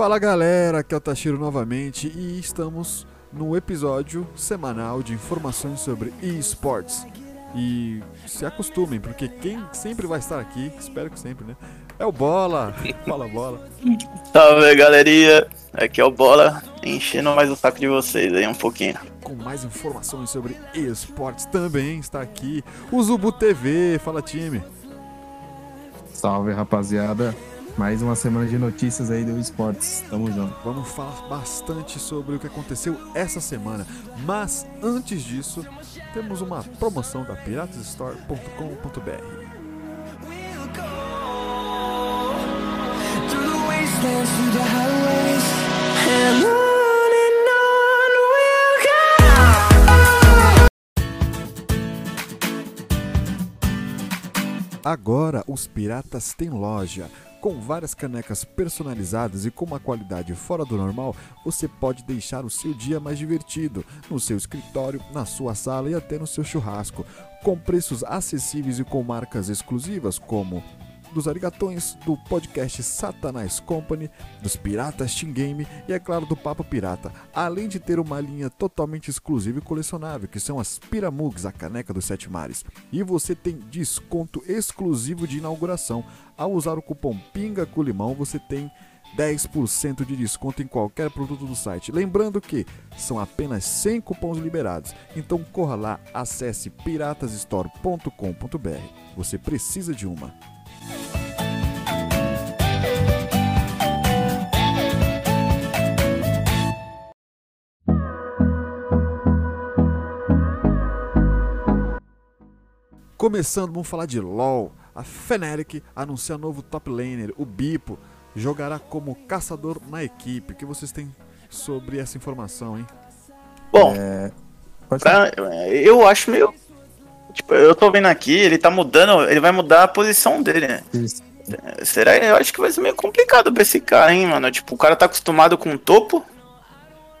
Fala galera, aqui é o Tashiro novamente e estamos no episódio semanal de informações sobre esportes. E se acostumem, porque quem sempre vai estar aqui, espero que sempre, né? É o Bola. Fala, Bola. Salve, galerinha. Aqui é o Bola, enchendo mais o saco de vocês aí um pouquinho. Com mais informações sobre esportes também está aqui o Zubu TV. Fala, time. Salve, rapaziada. Mais uma semana de notícias aí do esportes. Tamo junto. Vamos falar bastante sobre o que aconteceu essa semana. Mas antes disso, temos uma promoção da piratasstore.com.br. Through Agora os piratas têm loja. Com várias canecas personalizadas e com uma qualidade fora do normal, você pode deixar o seu dia mais divertido, no seu escritório, na sua sala e até no seu churrasco, com preços acessíveis e com marcas exclusivas como dos arigatões, do podcast Satanás Company, dos Piratas Team Game e, é claro, do Papo Pirata, além de ter uma linha totalmente exclusiva e colecionável, que são as Piramugs, a caneca dos sete mares. E você tem desconto exclusivo de inauguração. Ao usar o cupom PINGA com limão, você tem 10% de desconto em qualquer produto do site. Lembrando que são apenas 100 cupons liberados. Então corra lá, acesse piratasstore.com.br. Você precisa de uma. Começando, vamos falar de LoL. A Fnatic anuncia novo top laner, o Bipo, jogará como caçador na equipe. O que vocês têm sobre essa informação, hein? Bom, falar. pra- eu acho meio. Tipo, eu tô vendo aqui, ele tá mudando, ele vai mudar a posição dele, né? Isso. Será? Eu acho que vai ser meio complicado pra esse cara, hein, mano? Tipo, o cara tá acostumado com o topo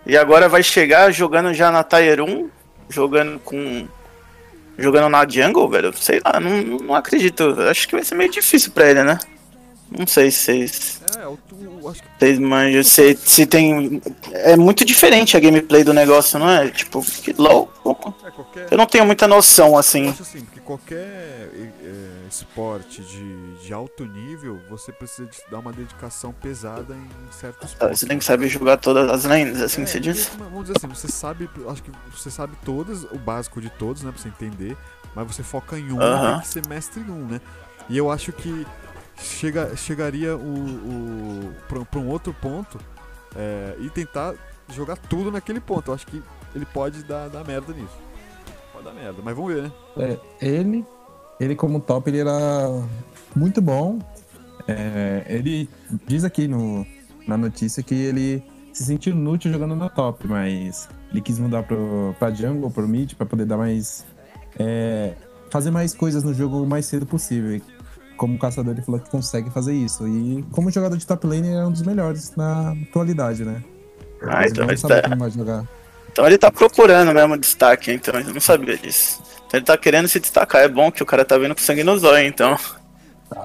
e agora vai chegar jogando já na Tier 1, jogando com. Jogando na jungle, velho. Sei lá, não, não acredito. Acho que vai ser meio difícil pra ele, né? Não sei se vocês. É, eu, tu- acho que Vocês manjam, se, se tem. É muito diferente a gameplay do negócio, não é? Tipo, que LOL. como? é qualquer. Eu não tenho muita noção, Eu assim. acho assim, porque qualquer é, é, esporte de, de alto nível, você precisa de dar uma dedicação pesada em certos pontos. Você tem que saber jogar todas as lanes, assim É, que você diz. porque, Vamos dizer assim, você sabe, acho que você sabe todas, o básico de todos, né, pra você entender, mas você foca em um, Aham. tem que ser mestre em um, né? E eu acho que chega, chegaria o, o pra um outro ponto é, e tentar jogar tudo naquele ponto. Eu acho que ele pode dar, dar merda nisso. Pode dar merda, mas vamos ver, né? É, ele, ele como top, ele era muito bom. É, ele diz aqui no, na notícia que ele se sentiu inútil jogando na top, mas ele quis mudar pro, pra jungle, pro mid, pra poder dar mais... é, fazer mais coisas no jogo o mais cedo possível. Como caçador, ele falou que consegue fazer isso. E como jogador de top lane, ele é um dos melhores na atualidade, né? Ah, então ele tá- como vai jogar. Então ele tá procurando mesmo destaque, então eu não sabia disso. Então ele tá querendo se destacar. É bom que o cara tá vendo com sangue nos olhos, então.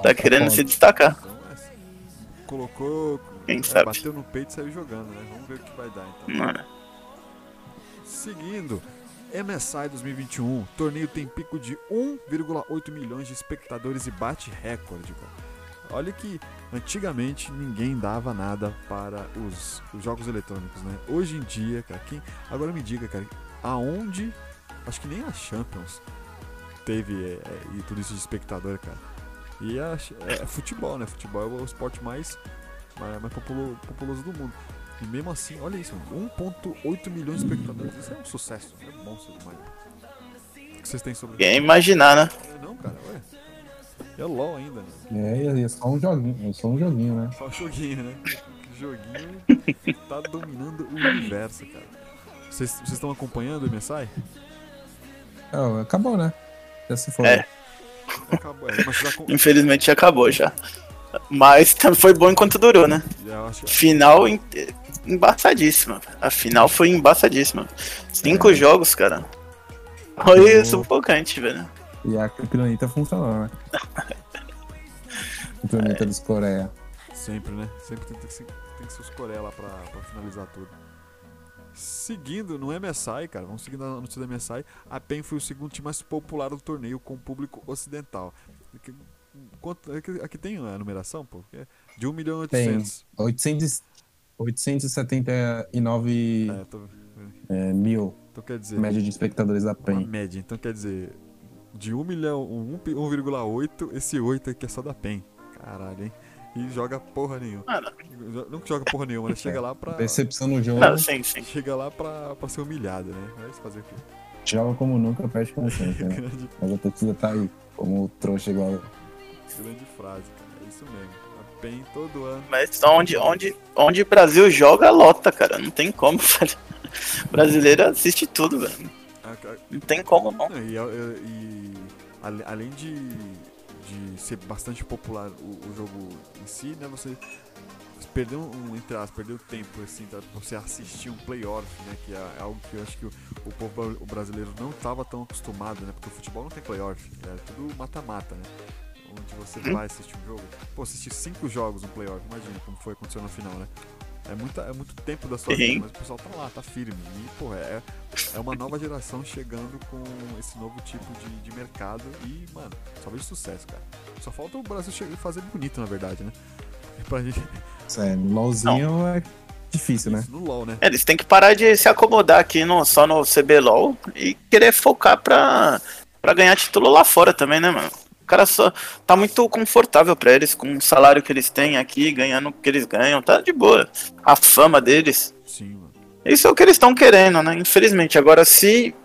Tá querendo se destacar. Então, é, colocou, Quem é, sabe? bateu no peito e saiu jogando, né? Vamos ver o que vai dar então. Mano. Seguindo, MSI 2021, torneio tem pico de 1,8 milhões de espectadores e bate recorde, cara. Olha que antigamente ninguém dava nada para os, os jogos eletrônicos, né? Hoje em dia, cara, quem. Agora me diga, cara, aonde. Acho que nem a Champions teve é, é, e tudo isso de espectador, cara. E a, é, futebol, né? Futebol é o esporte mais, mais, mais populo- populoso do mundo. E mesmo assim, olha isso, mano, 1.8 milhões de espectadores. Isso é um sucesso, é bom ser demais. O que vocês têm sobre ia imaginar, né? É, Não, cara, ué. É LOL ainda, né? É, é só um joguinho, é só um joguinho, né? Só joguinho, né? Que joguinho tá dominando o universo, cara. Vocês estão acompanhando o MSI? É, acabou, né? Já se foi. É. Acabou, é, acom- Infelizmente acabou já. Mas também foi bom enquanto durou, né? Final em- embaçadíssima. A final foi embaçadíssima. Cinco jogos, cara. Foi sufocante, velho. E a criptonita funcionou, né? Criptonita dos Coreia. Sempre, né? Sempre tem que tem que ser os Coreia lá pra, pra finalizar tudo. Seguindo no MSI, cara, vamos seguindo a notícia do MSI, a PEN foi o segundo time mais popular do torneio com o público ocidental. Aqui, quanto, aqui, aqui tem a numeração, pô? É De 1 milhão e Tem 800. 800, 879 É, tô, é, mil então quer dizer, média de espectadores da uma PEN. média. Então quer dizer, de 1 milhão, 1, 1,8, esse 8 aqui é só da PEN. Caralho, hein? E joga porra nenhuma. Mano, Não que joga porra nenhuma, né? Chega lá pra. Decepção no jogo, não, sim, sim. Chega lá pra, pra ser humilhada, né? Mas fazer o quê? joga como nunca, perde como sempre. Né? Mas a torcida tá aí, como trouxa igual. Grande frase, cara. É isso mesmo. A PEN todo ano. Mas onde, onde, onde o Brasil joga, lota, cara. Não tem como, velho. Brasileiro assiste tudo, velho. a- a- Não tem como, não. E, e- e ale- além de, de ser bastante popular o, o jogo em si, né? Você perdeu um, entre aspas, perdeu tempo assim, tá, pra você assistir um playoff, né? Que é algo que eu acho que o, o povo o brasileiro não estava tão acostumado, né? Porque o futebol não tem playoff, é tudo mata-mata, né? Onde você vai assistir um jogo. Pô, assistir cinco jogos no playoff, imagina como foi aconteceu na final, né? É, muita, é muito tempo da sua Sim. vida, mas o pessoal tá lá, tá firme. E, pô, é, é uma nova geração chegando com esse novo tipo de, de mercado e, mano, só vejo sucesso, cara. Só falta o Brasil chegar- fazer bonito, na verdade, né? Pra gente, É, no LOLzinho é difícil, né? isso no LoL, né? Eles têm que parar de se acomodar aqui no, só no CBLOL e querer focar pra, pra ganhar título lá fora também, né, mano? O cara só tá muito confortável pra eles, com o salário que eles têm aqui, ganhando o que eles ganham, tá de boa. A fama deles. Sim, mano. Isso é o que eles estão querendo, né? Infelizmente. Agora, se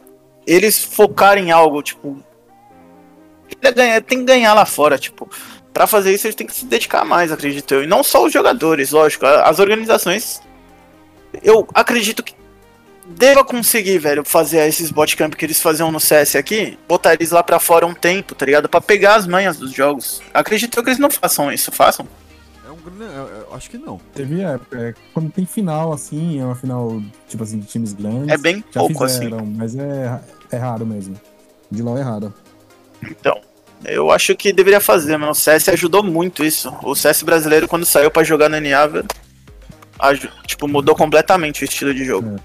eles focarem em algo, tipo. ganhar- Tem que ganhar lá fora, tipo. Pra fazer isso, eles têm que se dedicar mais, acredito eu. E não só os jogadores, lógico. As organizações. Eu acredito que deva conseguir, velho, fazer esses botcamp que eles faziam no CS aqui, botar eles lá pra fora um tempo, tá ligado? Pra pegar as manhas dos jogos. Acredito eu que eles não façam isso, façam. É um grande. é- é- acho que não. Teve época, é, quando tem final, assim, é uma final, tipo assim, de times grandes. É bem já pouco, assim. fizeram, mas é, é raro mesmo. De LOL é raro. Então, eu acho que deveria fazer, mano. O CS ajudou muito isso. O CS brasileiro, quando saiu pra jogar no NA, velho, aju- tipo, mudou completamente o estilo de jogo.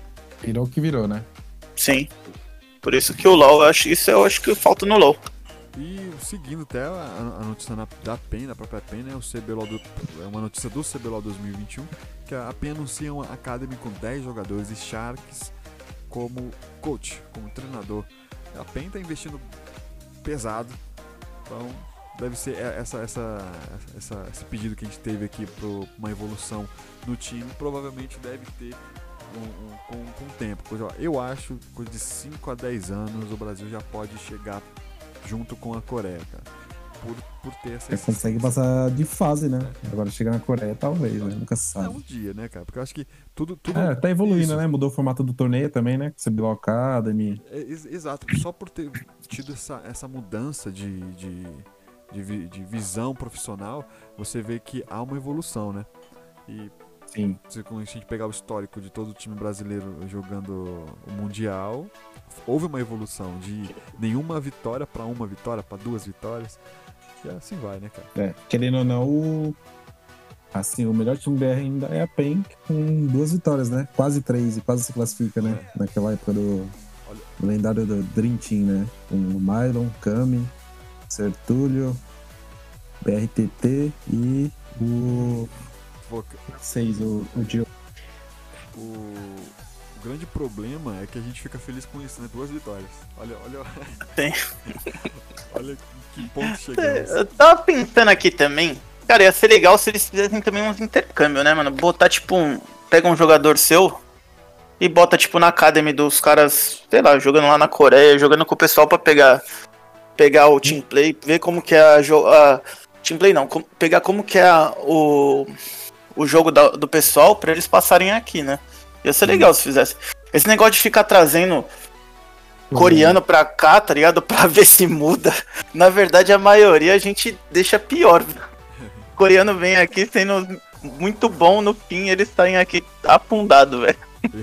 Virou o que virou, né? Sim. Por isso que o LoL, eu acho, isso eu acho que falta no LoL. E seguindo até a, a notícia na- da PEN, da própria PEN, né? O CBLOL do, é uma notícia do CBLOL 2021, que a PEN anuncia uma Academy com 10 jogadores e Sharks como coach, como treinador. A PEN tá investindo pesado, então deve ser essa, essa, essa- esse pedido que a gente teve aqui para uma evolução no time, provavelmente deve ter um, um- com, o tempo. Eu acho que de 5 a 10 anos o Brasil já pode chegar junto com a Coreia, cara. Por, por ter essa Já consegue passar de fase, né? Agora chegar na Coreia, talvez, né? Nunca se É sabe. um dia, né, cara? Porque eu acho que tudo. tudo É, tá evoluindo, isso. né? Mudou o formato do torneio também, né? CBLOL Academy. É, ex- exato, só por ter tido essa, essa mudança de, de, de, de visão profissional, você vê que há uma evolução, né? E Sim. se a gente pegar o histórico de todo o time brasileiro jogando o Mundial, houve uma evolução de nenhuma vitória para uma vitória, para duas vitórias. E assim vai, né, cara? É, querendo ou não, o... assim, o melhor time BR ainda é a PEN, com duas vitórias, né? Quase três e quase se classifica, né? Naquela época do Olha- lendário do Dream Team, né? Com o Mylon, Kami, Sertúlio, BRTT e o Pô, 6, o, o. O, o grande problema é que a gente fica feliz com isso, né? Duas vitórias. Olha, olha. Tem. olha que ponto chegamos. Eu tava pensando aqui também. Cara, ia ser legal se eles fizessem também uns intercâmbio, né, mano? Botar, tipo, um. Pega um jogador seu e bota, tipo, na academy dos caras, sei lá, jogando lá na Coreia, jogando com o pessoal pra pegar. Pegar o team play, ver como que é a. jo- a team play não, com- pegar como que é a- o. O jogo da- do pessoal pra eles passarem aqui, né? Ia ser legal se fizesse. Esse negócio de ficar trazendo coreano pra cá, tá ligado? Pra ver se muda. Na verdade, a maioria a gente deixa pior. Coreano vem aqui sendo muito bom, no fim eles saem aqui afundado, velho.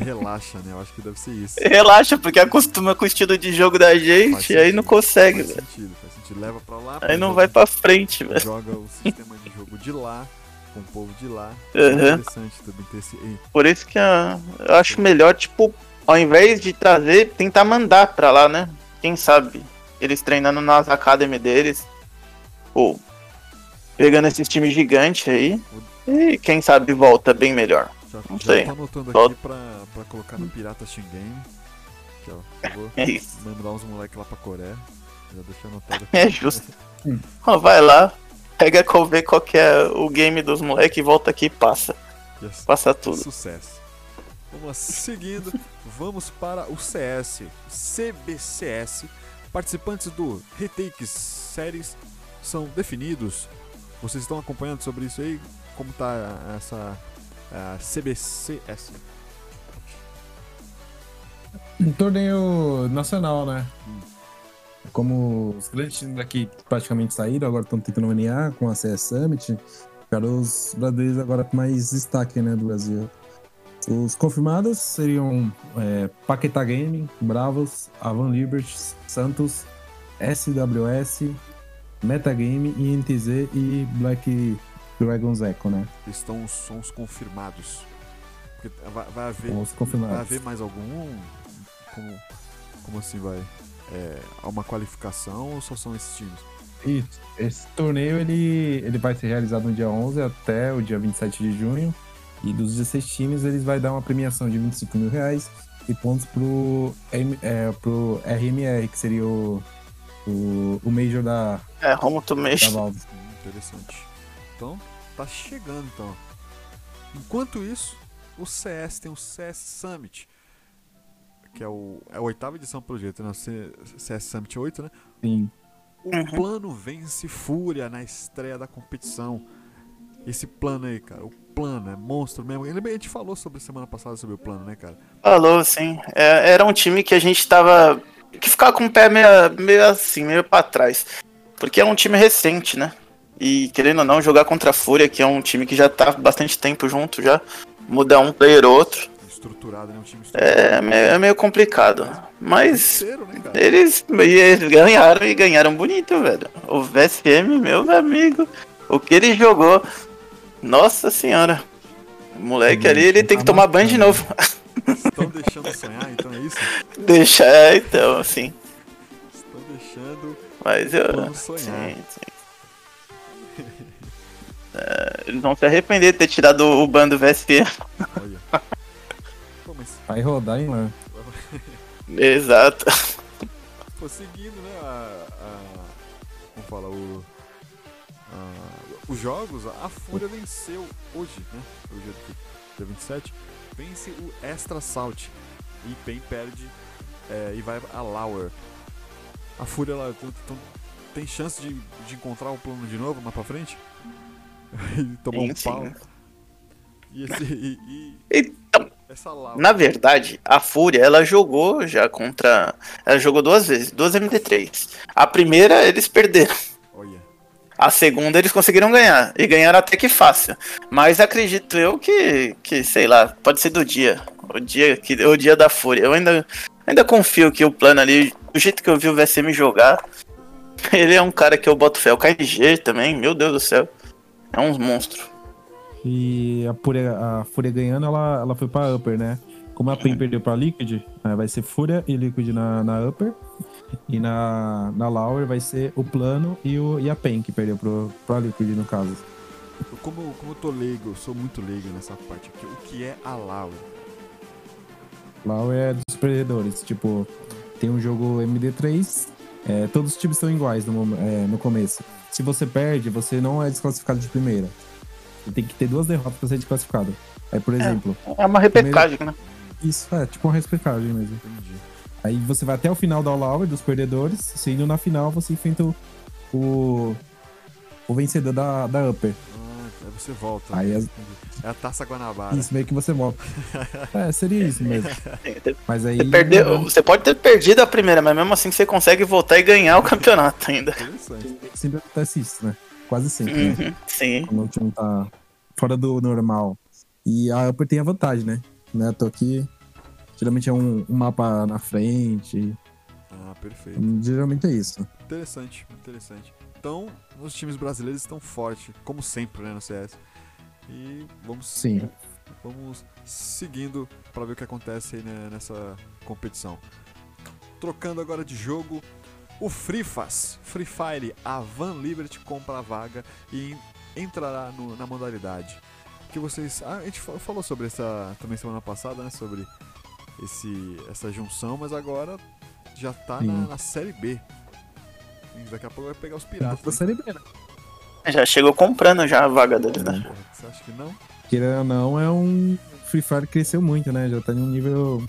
Relaxa, né? Eu acho que deve ser isso. Relaxa, porque acostuma com o estilo de jogo da Faz gente, aí não consegue, Faz velho. sentido, faz sentido. Leva pra lá. Aí não vai pra frente, velho. Joga o sistema de jogo de lá com o povo de lá. Uhum. Interessante também ter esse. Por isso que ah, eu acho melhor, tipo, ao invés de trazer, tentar mandar pra lá, né? Quem sabe? Eles treinando nas academy deles. Pô, pegando esses times gigantes aí. E quem sabe volta bem melhor. Já, Não já sei. tô anotando Só- aqui pra, pra colocar no Pirata Shin Game. Aqui, ó. Eu vou É isso. mandar uns moleques lá pra Coreia. Já deixa anotado aqui. É justo. Ó, vai lá, pega qual ver qual que é o game dos moleques, volta aqui e passa. Yes. Passa tudo. Sucesso. Vamos lá, seguindo, vamos para o CS, CBCS. Participantes do Retakes Series são definidos. Vocês estão acompanhando sobre isso aí? Como tá essa CBCS? Um torneio nacional, né? Como os grandes times daqui praticamente saíram, agora estão tentando maniar com a CS Summit. Ficaram os brasileiros agora com mais destaque, né, do Brasil. Os confirmados seriam é, Paquetá Gaming, Bravos, Avan Liberty, Santos, SWS, Metagame, INTZ e Black Dragons Echo, né? Estão os sons confirmados. Porque vai, vai haver Os Vai haver mais algum? Como, como assim vai? É, há uma qualificação ou só são esses times? Isso. Esse torneio ele, ele vai ser realizado no dia 11 até o dia 27 de junho. E dos 16 times, eles vai dar uma premiação de 25 mil reais e pontos pro, é, pro RMR, que seria o, o, o Major da, É, Romo to da. Valve. Hum, interessante. Então, tá chegando então. Enquanto isso, o CS tem o CS Summit, que é, o, é a oitava edição do projeto, né? O CS Summit 8, né? Sim. O Uhum. plano vence Fúria na estreia da competição. Esse plano aí, cara, o plano é monstro mesmo. Ele- A gente falou sobre semana passada sobre o plano, né, cara? Falou, sim. É, era um time que a gente tava. que ficava com o pé meio, meio assim, meio pra trás. Porque é um time recente, né? E querendo ou não, jogar contra a Fúria, que é um time que já tá há bastante tempo junto já. Mudar um player ou outro. Estruturado, né? Um time estruturado. É meio, é meio complicado. Mas Terceiro, né, eles, eles ganharam e ganharam bonito, velho. O VSM, meu amigo, o que ele jogou. Nossa senhora. O moleque ali, ele tem que tomar banho de novo. Estão deixando sonhar, então é isso? Deixa, é, então, assim. Estão deixando Mas eu. Vamos sonhar. Sim, sim. É, eles vão se arrepender de ter tirado o ban do VSP. Olha. Mas Vai rodar, hein, mano? Exato. pô, seguindo, né, a, a- como fala, o, a- os jogos, a Fúria venceu hoje, né, hoje é dia- dia 27, vence o Extra Salt e PEN perde é, e vai a Lauer. A Fúria, ela t- t- tem chance de, de encontrar o plano de novo mais pra frente? e tomar um sim. pau. E, esse, e, e Então. Na verdade, a Fúria, ela jogou já contra. Ela jogou duas vezes, duas MD3. A primeira, eles perderam. A segunda eles conseguiram ganhar. E ganharam até que fácil. Mas acredito eu que, que sei lá, pode ser do dia. O dia, que, o dia da fúria. Eu ainda, ainda confio que o plano ali, do jeito que eu vi o VSM jogar, ele é um cara que eu boto fé. O KNG também, meu Deus do céu. É um monstro. E a Fúria, a Fúria ganhando, ela, ela foi pra Upper, né? Como a PEN perdeu pra Liquid, eh, vai ser Fúria e Liquid na, na Upper. E na, na Lauer vai ser o Plano e, o, e a PEN, que perdeu pro, pra Liquid, no caso. Como, como eu tô leigo, eu sou muito leigo nessa parte aqui. O que é a Lauer? Lauer é dos perdedores. Tipo, tem um jogo MD3, eh, todos os times estão iguais no, eh, no começo. Se você perde, você não é desclassificado de primeira. Você tem que ter duas derrotas pra ser desclassificado. Aí, por exemplo, É uma repecagem, né? isso é tipo uma respectagem mesmo. Entendi. Aí você vai até o final da All dos perdedores, sendo na final você enfrenta o, o, o vencedor da, da Upper. Ah, aí você volta. Aí né? as- Entendi. É a taça Guanabara. Isso, meio que você volta. é, seria isso mesmo. Você, Mas aí. perdeu, você pode ter perdido a primeira, mas mesmo assim você consegue voltar e ganhar o campeonato ainda. Interessante. Sempre acontece isso, né? Quase sempre, né? Uhum, sim. Quando o time tá fora do normal. E a Upper tem a vantagem, né? Né? Tô aqui. Geralmente é um, um mapa na frente. Ah, perfeito. Geralmente é isso. Interessante, interessante. Então, os times brasileiros estão fortes, como sempre, né, no CS. E vamos, Sim. vamos seguindo para ver o que acontece aí né, nessa competição. Trocando agora de jogo, o Frifas, Free Fire, a Van Liberty compra a vaga e entrará no- na modalidade. Que vocês, ah, a gente fa- falou sobre essa também semana passada, né, sobre esse essa junção, mas agora já tá na, na série B. E daqui a pouco vai pegar os Da piratas. hein? Série B, né? Já chegou comprando já a vaga deles, né? Porra, Você acha que não? Querendo ou não, é um. Free Fire cresceu muito, né? Já tá em um nível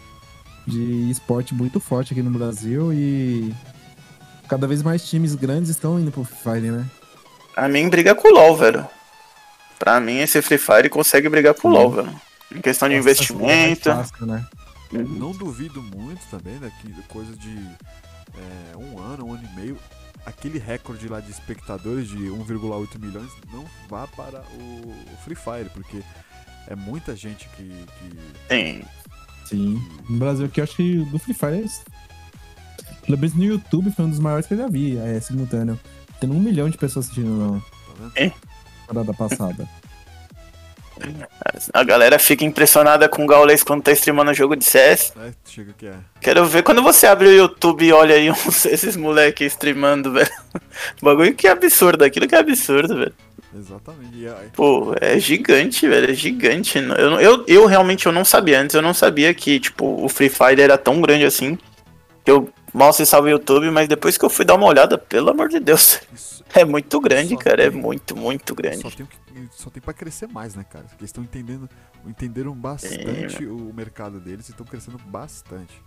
de esporte muito forte aqui no Brasil e cada vez mais times grandes estão indo pro Free Fire, né? Pra mim, briga com o LoL, velho. Pra mim, esse Free Fire consegue brigar com o LoL, velho. Em questão de Nossa, investimento. é fácil, né? Uhum. Não duvido muito também daqui coisa de é, um ano, um ano e meio. Aquele recorde lá de espectadores de 1,8 milhões não vá para o, o Free Fire, porque é muita gente que. que- Sim. Sim. No Brasil aqui, eu acho que do Free Fire, é- pelo menos no YouTube, foi um dos maiores que eu já vi, é simultâneo. Tem um milhão de pessoas assistindo na tá vendo? É. temporada passada. A galera fica impressionada com o Gaules quando tá streamando jogo de CS. É, chega que é. Quero ver quando você abre o YouTube e olha aí uns- esses moleques streamando, velho. Bagulho que é absurdo, aquilo que é absurdo, velho. Exatamente. Pô, é gigante, velho, é gigante. Eu, não- eu, eu realmente eu não sabia antes, eu não sabia que, tipo, o Free Fire era tão grande assim. Que eu mal acessava o YouTube, mas depois que eu fui dar uma olhada, pelo amor de Deus, isso é muito grande, Só cara, é tem- muito, muito grande. só tem, só tem pra crescer mais, né, cara? Porque eles estão entendendo, entenderam bastante o mercado deles e estão crescendo bastante.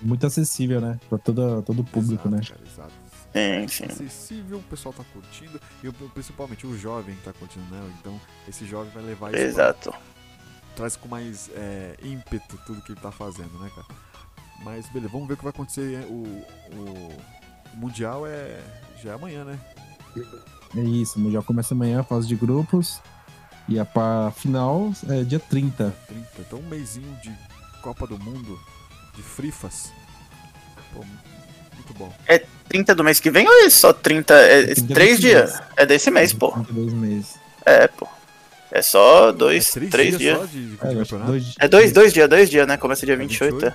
Muito acessível, né? Pra todo, todo o público, exato, né? Cara, exato. Sim, sim. acessível, o pessoal tá curtindo e principalmente o jovem tá curtindo, né? Então esse jovem vai levar isso pra- Exato. traz com mais é, ímpeto tudo que ele tá fazendo, né, cara? Mas beleza, vamos ver o que vai acontecer. O, o Mundial é já é amanhã, né? É isso, o Mundial começa amanhã, fase de grupos. E a pa- final é dia 30. 30. Então um mêsinho de Copa do Mundo de Frifas. Pô, muito bom. 30 do mês que vem ou é só 30? É, 30 três desse dias? mês. É desse mês, pô. 32 meses. É, pô. É só dois, é três, três dias, dias. só de, de É, campeonato. dois, É dois, dois dias, dois dias, né? Começa dia É 28.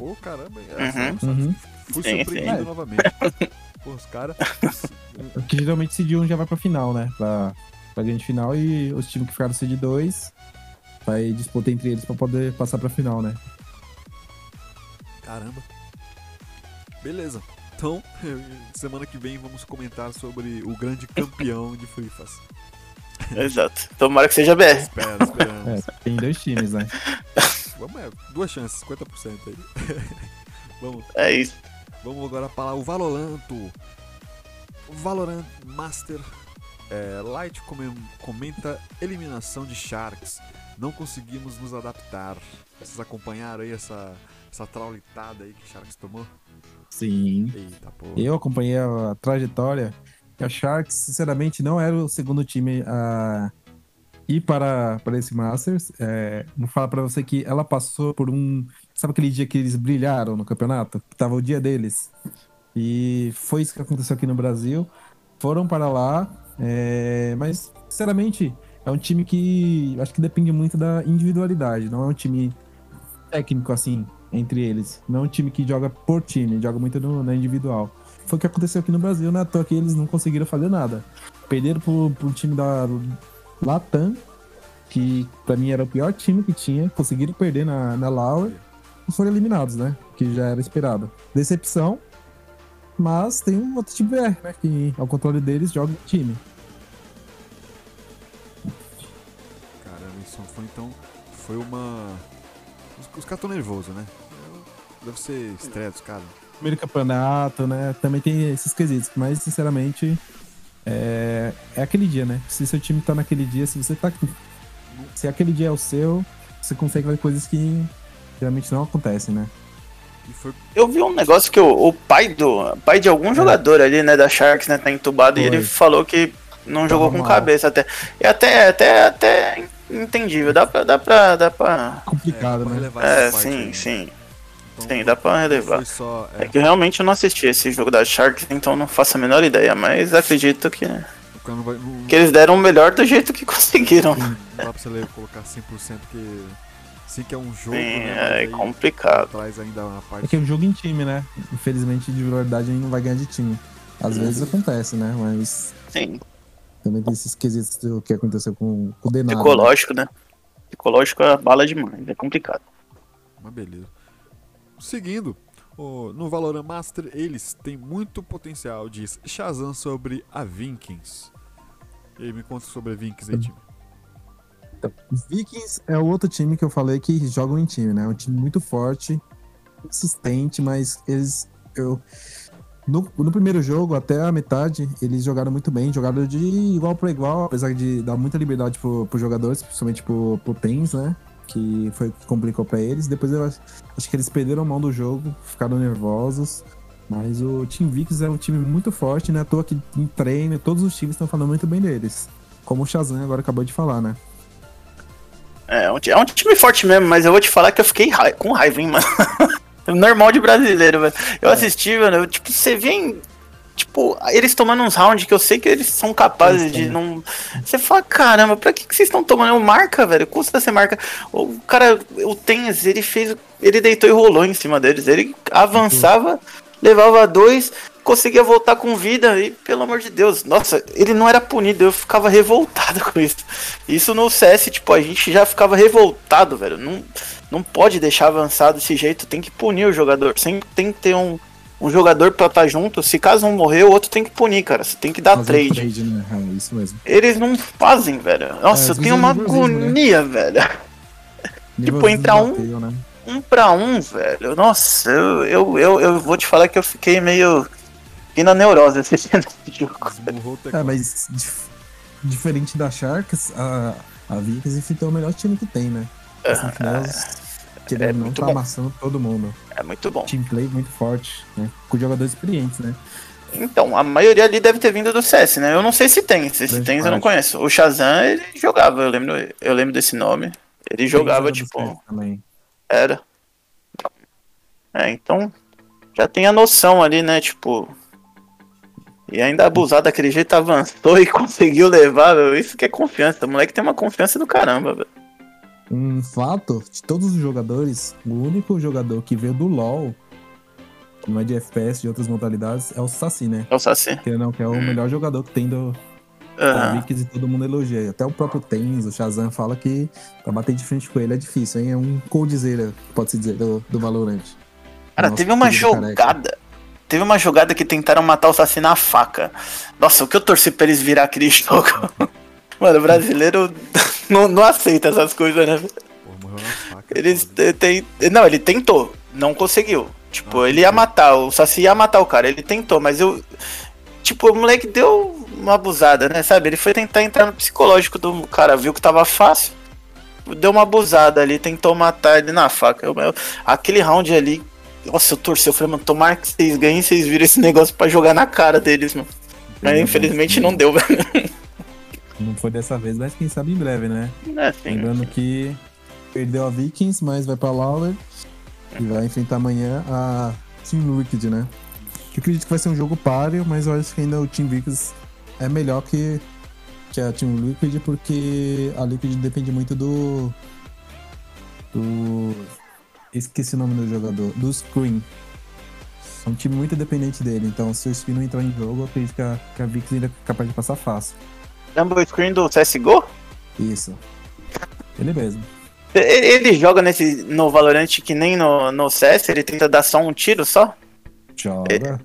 Pô, caramba, é, Uhum. Uhum. fui Sim, surpreendido sim. novamente. Pô, os caras. Que geralmente Seed 1 já vai pra final, né? Pra, pra grande final e os times que ficaram Seed 2 vai disputar entre eles pra poder passar pra final, né? Caramba. Beleza. Então, semana que vem vamos comentar sobre o grande campeão de Frifas. Exato. Tomara que seja BR. Espera, esperamos. É, tem dois times, né? Vamos, é, duas chances, 50% aí. vamos, É isso. vamos agora para o Valoranto. O Valorant Master é, Light comenta eliminação de Sharks. Não conseguimos nos adaptar. Vocês acompanharam aí essa, essa traulitada aí que Sharks tomou? Sim. Eita, pô. Eu acompanhei a trajetória. E a Sharks, sinceramente, não era o segundo time a ir para, para esse Masters. É, vou falar pra você que ela passou por um. Sabe aquele dia que eles brilharam no campeonato? Que tava o dia deles. E foi isso que aconteceu aqui no Brasil. Foram para lá, é, mas, sinceramente, é um time que acho que depende muito da individualidade. Não é um time técnico assim entre eles. Não é um time que joga por time, joga muito no, na individual. Foi o que aconteceu aqui no Brasil, né? À toa que eles não conseguiram fazer nada. Perderam pro, pro time da Latam, que pra mim era o pior time que tinha. Conseguiram perder na, na Lauer e foram eliminados, né? Que já era esperado. Decepção, mas tem um outro time BR, né? Que ao controle deles joga o time. Caramba, isso foi então. Foi uma. Os, os caras tão nervosos, né? Deve ser estreia dos caras. Primeiro campeonato, né? Também tem esses quesitos, mas sinceramente é, é aquele dia, né? Se seu time tá naquele dia, se você tá. Se aquele dia é o seu, você consegue fazer coisas que geralmente não acontecem, né? E. Eu vi um negócio que o, o pai do. pai de algum jogador ali, né, da Sharks, né, tá entubado e É. Foi. ele falou que não Tava jogou com mal. cabeça até. E até, até, até entendível. Dá pra. Dá pra. Dá pra... Complicado, dá pra né? É, parte sim, aí, né? Sim. Então, Sim, dá pra relevar. Só. É É, que realmente eu não assisti esse jogo da Sharks, então não faço a menor ideia, mas acredito que. vai. Não, Que eles deram o melhor do jeito que conseguiram. não dá pra você ler- colocar 100% porque. Sim que é um jogo, Sim, né? mas é complicado. Traz ainda a É parte. que é um jogo em time, né? Infelizmente, de verdade, a gente não vai ganhar de time. Às vezes acontece, né? Mas Sim, também tem esses quesitos do que aconteceu com, com o Denado. né? psicológico, né? Psicológico é bala demais, é complicado. Mas beleza. Seguindo, o- no Valorant Master, eles têm muito potencial, diz Shazam sobre a Vikings. E aí, me conta sobre a Vikings aí, time. Vikings é o outro time que eu falei que jogam em time, né? É um time muito forte, consistente, mas eles. Eu, no, no primeiro jogo, até a metade, eles jogaram muito bem, jogaram de igual para igual, apesar de dar muita liberdade pro, pros jogadores, principalmente pro, pro Tens, né? Que foi o que complicou pra eles. Depois eu acho, acho que eles perderam a mão do jogo, ficaram nervosos. Mas o Team Vikings é um time muito forte, né? À toa que em treino, todos os times estão falando muito bem deles. Como o Shazam agora acabou de falar, né? É, um ti- é um time forte mesmo, mas eu vou te falar que eu fiquei com raiva, hein, mano. Normal de brasileiro, velho. Eu assisti, mano, eu, tipo, você vê, tipo, eles tomando uns rounds que eu sei que eles são capazes Eles de não. Você fala, caramba, pra que, que vocês estão tomando? Marca, velho, custa ser marca. O cara, o Tens, ele fez. Ele deitou e rolou em cima deles. Ele avançava, levava dois, conseguia voltar com vida e, pelo amor de Deus, nossa, ele não era punido, eu ficava revoltado com isso. Isso no CS, tipo, a gente já ficava revoltado, velho. Não, não pode deixar avançar desse jeito, tem que punir o jogador. Sempre tem que ter um, um jogador pra estar junto. Se caso um morrer, o outro tem que punir, cara. Você tem que dar Fazer um trade. né? É, isso mesmo. Eles não fazem, velho. Nossa, É, eu tenho uma é né? agonia, velho. Nível entrar um- bateu, né? Um pra um, velho. Nossa, eu, eu, eu, eu vou te falar que eu fiquei meio. Fiquei na neurose assistindo esse jogo. É, mas dif- diferente da Sharks, a, a Vikings enfrentou o melhor time que tem, né? Assim, que nós, querendo é ou não, muito tá bom. amassando todo mundo. É muito bom. Team play muito forte, né? Com jogadores experientes, né? Então, a maioria ali deve ter vindo do CS, né? Eu não sei se tem. Se, se tem, eu não conheço. O Shazam, ele jogava, eu lembro, eu lembro desse nome. Ele jogava, tipo. Também. Era. É, então. Já tem a noção ali, né? Tipo. E ainda abusar daquele jeito avançou e conseguiu levar, meu. Isso que é confiança. O moleque tem uma confiança do caramba, velho. Um fato, de todos os jogadores, o único jogador que veio do LoL, que não é de FPS, de outras modalidades, é o Saci, né? É o Saci. Que, não, que é o Hum. melhor jogador que tem do. Vikings e todo mundo elogia. Até o próprio Tens, o Shazam, fala que pra bater de frente com ele é difícil, hein? É um coldzera, pode-se dizer, do, do Valorant. Cara, teve uma careca. jogada. Teve uma jogada que tentaram matar o Saci na faca. Nossa, o que eu torci pra eles virar aquele jogo. Mano, o brasileiro não, não aceita essas coisas, né? Pô, morreu na faca. Eles foda. te- tem. Não, ele tentou, não conseguiu. Tipo, Ah, ele ia matar, o Saci ia matar o cara, ele tentou, mas eu. Tipo, o moleque deu uma abusada, né? Sabe? Ele foi tentar entrar no psicológico do cara, viu que tava fácil. Deu uma abusada ali, tentou matar ele na faca. Eu- eu- aquele round ali. Nossa, eu torci, eu falei, mano, tomara que vocês ganhem e vocês viram esse negócio pra jogar na cara deles, mano. Mas infelizmente não deu, velho. Não foi dessa vez, mas quem sabe em breve, né? É, assim, Lembrando que perdeu a Vikings, mas vai pra Lauer e vai enfrentar amanhã a Team Liquid, né? Eu acredito que vai ser um jogo páreo, mas eu acho que ainda o Team Vikings é melhor que, que a Team Liquid, porque a Liquid depende muito do. do. Esqueci o nome do jogador. Do Screen. É um time muito dependente dele, então se o Screen não entrar em jogo, eu acredito que a, que a Vikings ainda é capaz de passar fácil. O screen do CSGO? Isso. Ele mesmo. Ele joga nesse, no Valorant que nem no, no CS, ele tenta dar só um tiro só? Joga.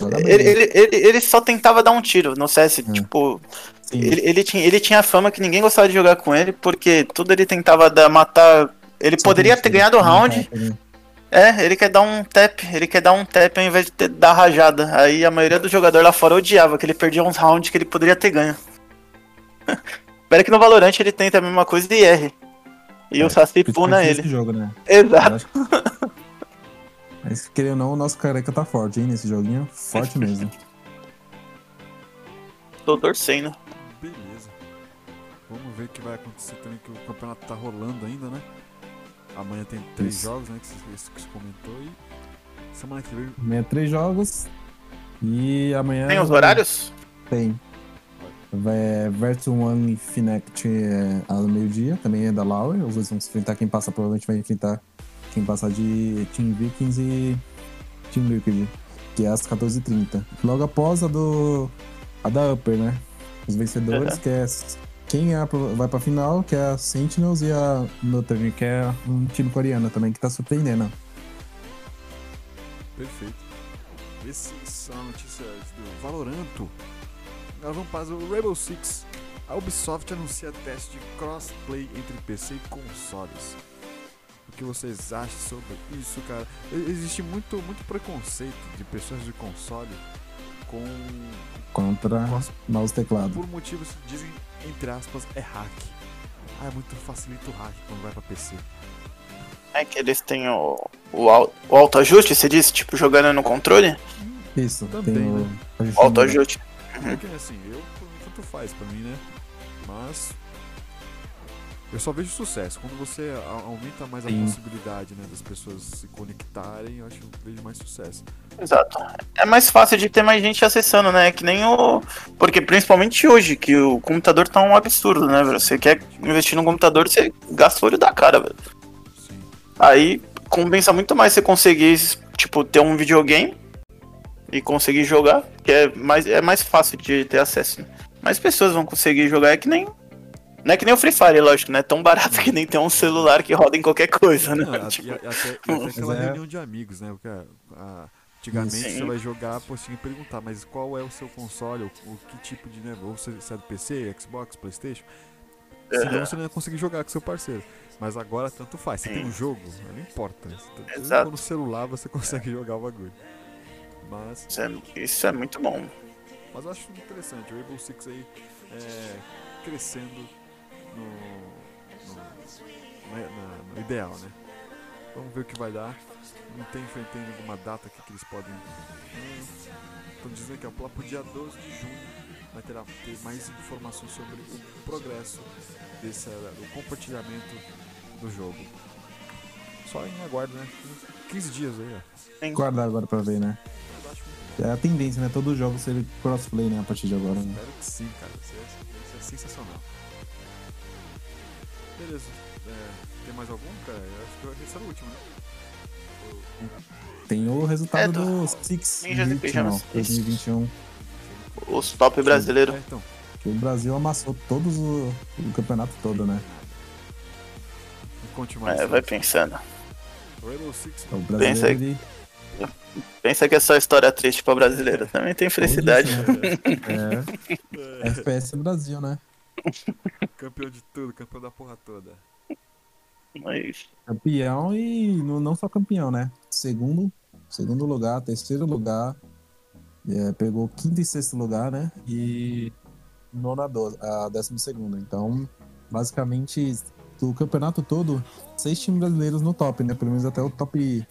joga. Ele, ele, ele, ele só tentava dar um tiro no CS, tipo, Sim. ele, ele, tinha, ele tinha fama que ninguém gostava de jogar com ele, porque tudo ele tentava dar, matar. Ele Só poderia ter ganhado o round, é, ele quer dar um tap, ele quer dar um tap ao invés de ter, dar rajada. Aí a maioria dos jogadores lá fora odiava, que ele perdia uns rounds que ele poderia ter ganho. Espera que no Valorant ele tenta a mesma coisa e erre. E o Saci Principalmente puna ele. jogo, né? Exato. Que- Mas querendo ou não, o nosso careca tá forte, hein, nesse joguinho. Forte mesmo. Tô torcendo. Beleza. Vamos ver o que vai acontecer também, que o campeonato tá rolando ainda, né? Amanhã tem três Isso. jogos, né? Que você, que você comentou. E semana que vem Amanhã três jogos. E amanhã. Tem os horários? Tem. Vai- Versus One e Finect é, ao meio-dia, também é da Lauer. Os dois vão se enfrentar. Quem passa provavelmente vai enfrentar quem passar de Team Vikings e Team Liquid, que é às 14h30. Logo após a do. a da Upper, né? Os vencedores, Uhum. que é. Quem é vai pra final, que é a Sentinels e a Northern, que é um time coreano também, que tá surpreendendo. Perfeito. Essas são notícias do Valoranto. Agora vamos para o Rainbow Six. A Ubisoft anuncia teste de crossplay entre PC e consoles. O que vocês acham sobre isso, cara? Existe muito, muito preconceito de pessoas de console com Contra cross mouse e teclado. por motivos que dizem, entre aspas, é hack. Ah, é muito facilita o hack quando vai pra PC. É que eles têm o, o, o autoajuste, você disse, tipo, jogando no controle? Isso, Também, tem o. né? O autoajuste. É que assim, eu tanto faz pra mim, né? Mas eu só vejo sucesso. Quando você aumenta mais a Sim. possibilidade né, das pessoas se conectarem, eu acho que eu vejo mais sucesso. Exato. É mais fácil de ter mais gente acessando, né? Que nem o. Porque principalmente hoje, que o computador tá um absurdo, né, velho? Você quer investir num computador, você gasta o olho da cara, velho. Sim. Aí compensa muito mais você conseguir, tipo, ter um videogame e conseguir jogar, que é mais, é mais fácil de ter acesso. né? Mais pessoas vão conseguir jogar, é que nem. Não é que nem o Free Fire, lógico, não é tão barato que nem ter um celular que roda em qualquer coisa, né? Não, a- Tipo, até, até aquela é. reunião de amigos, né? Porque, ah, antigamente Sim. você vai jogar, pô, você perguntar, mas qual é o seu console, o, o que tipo de, né? Ou você, você é do PC, Xbox, Playstation? Senão Aham. você não ia conseguir jogar com seu parceiro. Mas agora tanto faz. Se Sim. tem um jogo, não importa. Você Exato. No celular você consegue jogar o bagulho. Mas, isso, é, isso é muito bom. mas eu acho interessante. O Rainbow Six aí é, crescendo no, no, na- na- no ideal, né? Vamos ver o que vai dar. Não tem enfrentando alguma data aqui que eles podem. Estão dizendo que ó, lá pro dia 12 de junho vai ter, ter mais informações sobre o progresso desse, o compartilhamento do jogo. Só em aguardo, né? 15 dias aí, ó. Guardar agora pra ver, né? É a tendência, né? Todo jogo ser crossplay, né? A partir de agora, né? Espero que sim, cara. Isso é, isso é sensacional. Beleza. É, tem mais algum, cara? Eu acho que esse era o último, né? Tem o resultado É, do- do Six Ninjas and Pyjamas. 2021, Os top brasileiros. É, então. que o Brasil amassou todos o, o campeonato todo, né? Conte mais. É, vai pensando. Rainbow Six. O Pensa brasileiro, aí. ele... Pensa que é só história triste pra brasileiro. Também tem felicidade. É, É, FPS Brasil, né? campeão de tudo, campeão da porra toda. Mas, Campeão e não, não só campeão, né? Segundo, segundo lugar, terceiro lugar, é, pegou quinto e sexto lugar, né? E nona a, do, a décimo segundo. Então, basicamente, do campeonato todo, seis times brasileiros no top, né? Pelo menos até o top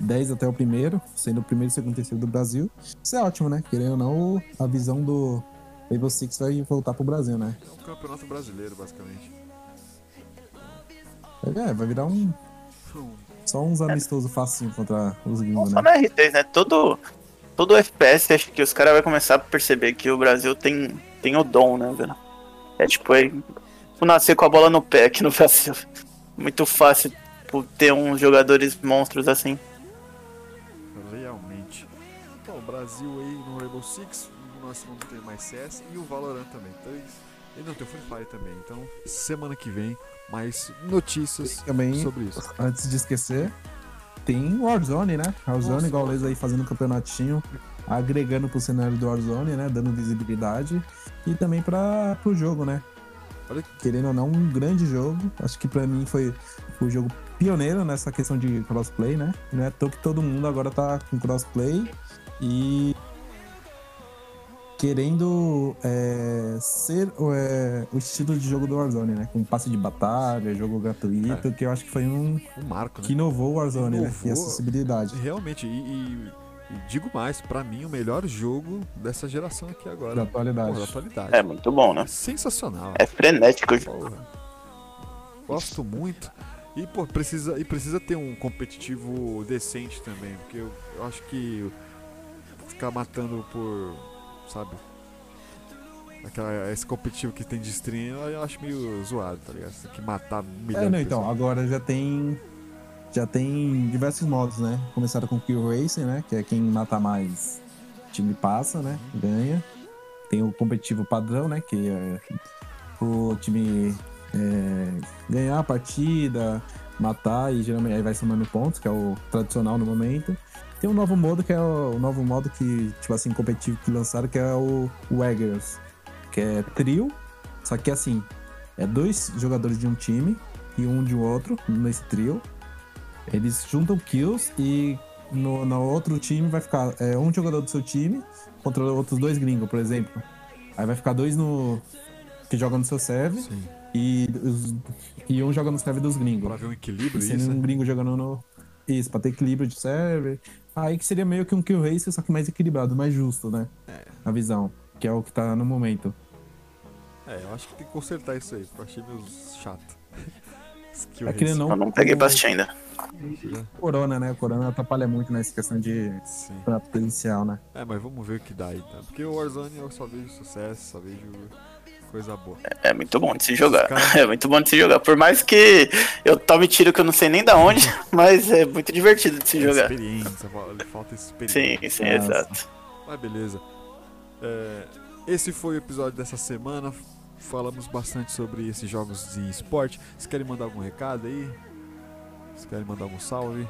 10 até o primeiro, sendo o primeiro, segundo e terceiro do Brasil. Isso é ótimo, né? Querendo ou não, a visão do Rainbow Six vai voltar pro Brasil, né? É um campeonato brasileiro, basicamente. É, vai virar um. Só uns amistosos facinho contra os gringos, só né? na R3, né? Todo, todo FPS, acho que os caras vão começar a perceber que o Brasil tem, tem o dom, né, velho? É tipo, é, tipo nascer com a bola no pé aqui no Brasil. Muito fácil tipo, ter uns jogadores monstros assim. O Brasil aí no Rainbow Six, o nosso não tem mais CS e o Valorant também. Então, ele não tem o Free Fire também. Então, semana que vem, mais notícias Também, sobre isso. antes de esquecer, tem Warzone, né? Warzone, Nossa, igual eles aí fazendo um campeonatinho, agregando pro cenário do Warzone, né? Dando visibilidade. E também para pro jogo, né? Querendo ou não, um grande jogo. Acho que pra mim foi o jogo pioneiro nessa questão de crossplay, né? Não é à toa que todo mundo agora tá com crossplay e querendo é, ser é, o estilo de jogo do Warzone, né? Com passe de batalha, jogo gratuito, que eu acho que foi um um marco, né? que inovou o Warzone, né? E a Inovou. acessibilidade Realmente, e, e- e digo mais, pra mim, o melhor jogo dessa geração aqui agora. da atualidade. Porra, da atualidade. É muito bom, né? Sensacional. É frenético. o jogo. Porra. Gosto muito. E, pô, precisa, e precisa ter um competitivo decente também. Porque eu, eu acho que ficar matando por. Sabe? Aquela, esse competitivo que tem de stream, eu acho meio zoado, tá ligado? Você tem que matar milhões É, não, então, agora já tem. Já tem diversos modos, né? Começaram com Kill Racing, né? Que é quem mata mais time passa, né? Ganha. Tem o competitivo padrão, né? Que é o time é, ganhar a partida, matar e geralmente aí vai somando pontos, que é o tradicional no momento. Tem um novo modo que é o, o novo modo que, tipo assim, competitivo que lançaram, que é o Waggers, que é trio, só que assim, é dois jogadores de um time e um de outro nesse trio. Eles juntam kills e no, no outro time vai ficar é, um jogador do seu time contra outros dois gringos, por exemplo. Aí vai ficar dois no que jogam no seu serve Sim. e, os- e um joga no serve dos gringos. Pra ver um equilíbrio, Sendo isso. um gringo jogando no. Isso, pra ter equilíbrio de server. Aí que seria meio que um kill race, só que mais equilibrado, mais justo, né? A visão. Que é o que tá no momento. É, eu acho que tem que consertar isso aí, porque eu achei meio chato. Skill É que não. Eu não peguei assistir ainda. Corona, né? Corona atrapalha muito nessa questão de Sim. presencial, né? É, mas vamos ver o que dá aí, tá? Porque o Warzone eu só vejo sucesso, só vejo coisa boa. É muito bom de se jogar. Os caras- É muito bom de se jogar. Por mais que eu tome tiro que eu não sei nem da onde, mas é muito divertido de se jogar. Experiência, fa- falta experiência. Sim, sim, Nossa. exato. Mas beleza. É, esse foi o episódio dessa semana. Falamos bastante sobre esses jogos de esporte. Vocês querem mandar algum recado aí? Vocês querem mandar algum salve?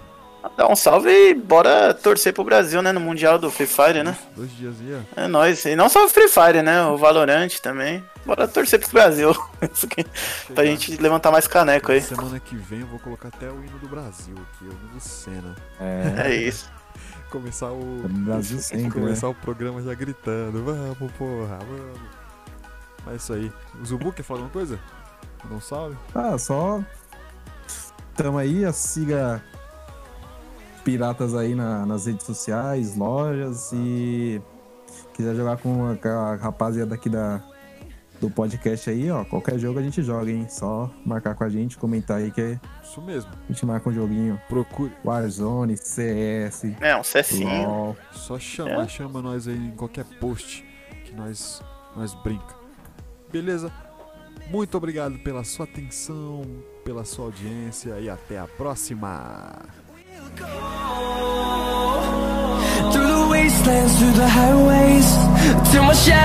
Dá um salve e bora torcer pro Brasil, né? No Mundial do Free Fire, né? Dois dias aí, ó. É nóis. E não só o Free Fire, né? O Valorant também. Bora torcer pro Brasil. Isso aqui, pra gente levantar mais caneco aí. Semana que vem eu vou colocar até o hino do Brasil aqui, o hino do Senna. É. É isso. Começar o. No Brasil sempre, né? começar o programa já gritando. Vamos, porra, vamos. Mas é isso aí. O Zubu quer falar alguma coisa? Mandar um salve? Ah, só. Tamo aí, siga piratas aí na- nas redes sociais, lojas e quiser jogar com a, com a rapaziada aqui da, do podcast aí, ó. Qualquer jogo a gente joga, hein? Só marcar com a gente, comentar aí que Isso mesmo. a gente marca um joguinho. Procure. Warzone, CS, É, um Cecinho. LOL. Só chama, É. chama nós aí em qualquer post que nós, nós brinca. Beleza? Muito obrigado pela sua atenção, pela sua audiência e até a próxima. Through the wastelands, through the highways, till my shadow.